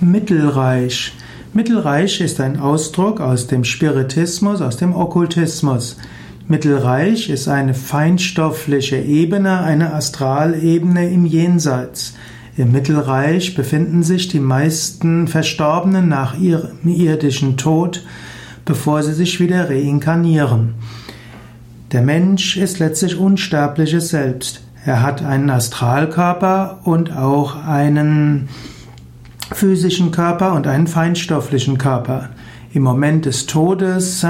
Mittelreich. Mittelreich ist ein Ausdruck aus dem Spiritismus, aus dem Okkultismus. Mittelreich ist eine feinstoffliche Ebene, eine Astralebene im Jenseits. Im Mittelreich befinden sich die meisten Verstorbenen nach ihrem irdischen Tod, bevor sie sich wieder reinkarnieren. Der Mensch ist letztlich unsterbliches Selbst. Er hat einen Astralkörper und auch einen physischen Körper und einen feinstofflichen Körper. Im Moment des Todes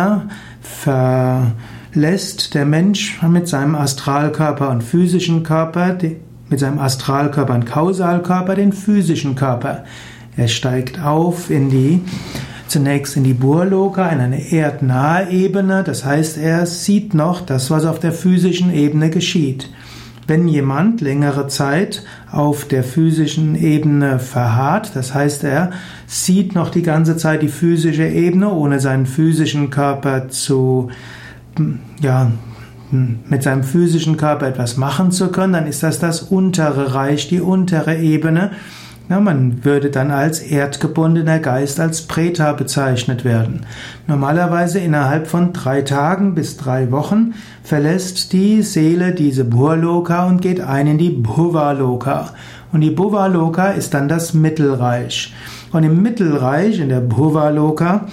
verlässt der Mensch mit seinem Astralkörper und physischen Körper, mit seinem Astralkörper und Kausalkörper den physischen Körper. Er steigt auf in die zunächst in die Burloka, in eine erdnahe Ebene, das heißt, er sieht noch das, was auf der physischen Ebene geschieht. Wenn jemand längere Zeit auf der physischen Ebene verharrt, das heißt, er sieht noch die ganze Zeit die physische Ebene, ohne seinen physischen Körper zu, ja, mit seinem physischen Körper etwas machen zu können, dann ist das das untere Reich, die untere Ebene. Ja, man würde dann als erdgebundener Geist als Preta bezeichnet werden. Normalerweise innerhalb von drei Tagen bis drei Wochen verlässt die Seele diese Burloka und geht ein in die Bhuvaloka. Und die Bhuvaloka ist dann das Mittelreich. Und im Mittelreich, in der Bhuvaloka,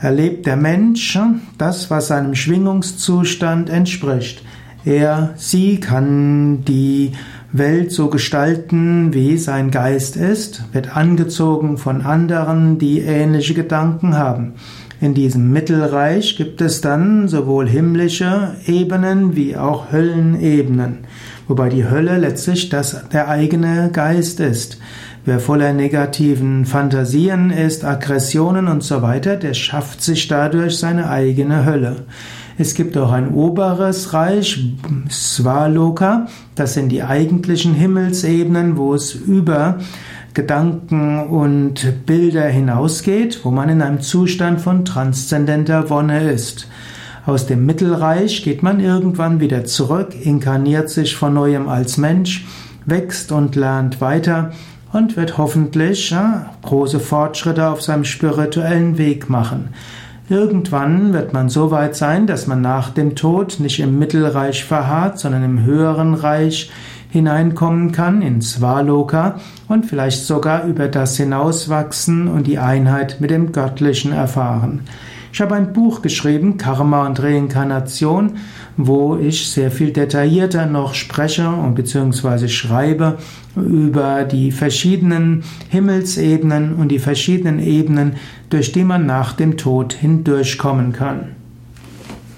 erlebt der Mensch das, was seinem Schwingungszustand entspricht. Er, sie kann die Welt so gestalten, wie sein Geist ist, wird angezogen von anderen, die ähnliche Gedanken haben. In diesem Mittelreich gibt es dann sowohl himmlische Ebenen wie auch Höllenebenen, wobei die Hölle letztlich das, der eigene Geist ist. Wer voller negativen Fantasien ist, Aggressionen und so weiter, der schafft sich dadurch seine eigene Hölle. Es gibt auch ein oberes Reich, Svaloka, das sind die eigentlichen Himmelsebenen, wo es über Gedanken und Bilder hinausgeht, wo man in einem Zustand von transzendenter Wonne ist. Aus dem Mittelreich geht man irgendwann wieder zurück, inkarniert sich von neuem als Mensch, wächst und lernt weiter und wird hoffentlich ja, große Fortschritte auf seinem spirituellen Weg machen. Irgendwann wird man so weit sein, dass man nach dem Tod nicht im Mittelreich verharrt, sondern im höheren Reich hineinkommen kann, in Svaloka und vielleicht sogar über das hinauswachsen und die Einheit mit dem Göttlichen erfahren. Ich habe ein Buch geschrieben, Karma und Reinkarnation, wo ich sehr viel detaillierter noch spreche und beziehungsweise schreibe über die verschiedenen Himmelsebenen und die verschiedenen Ebenen, durch die man nach dem Tod hindurchkommen kann.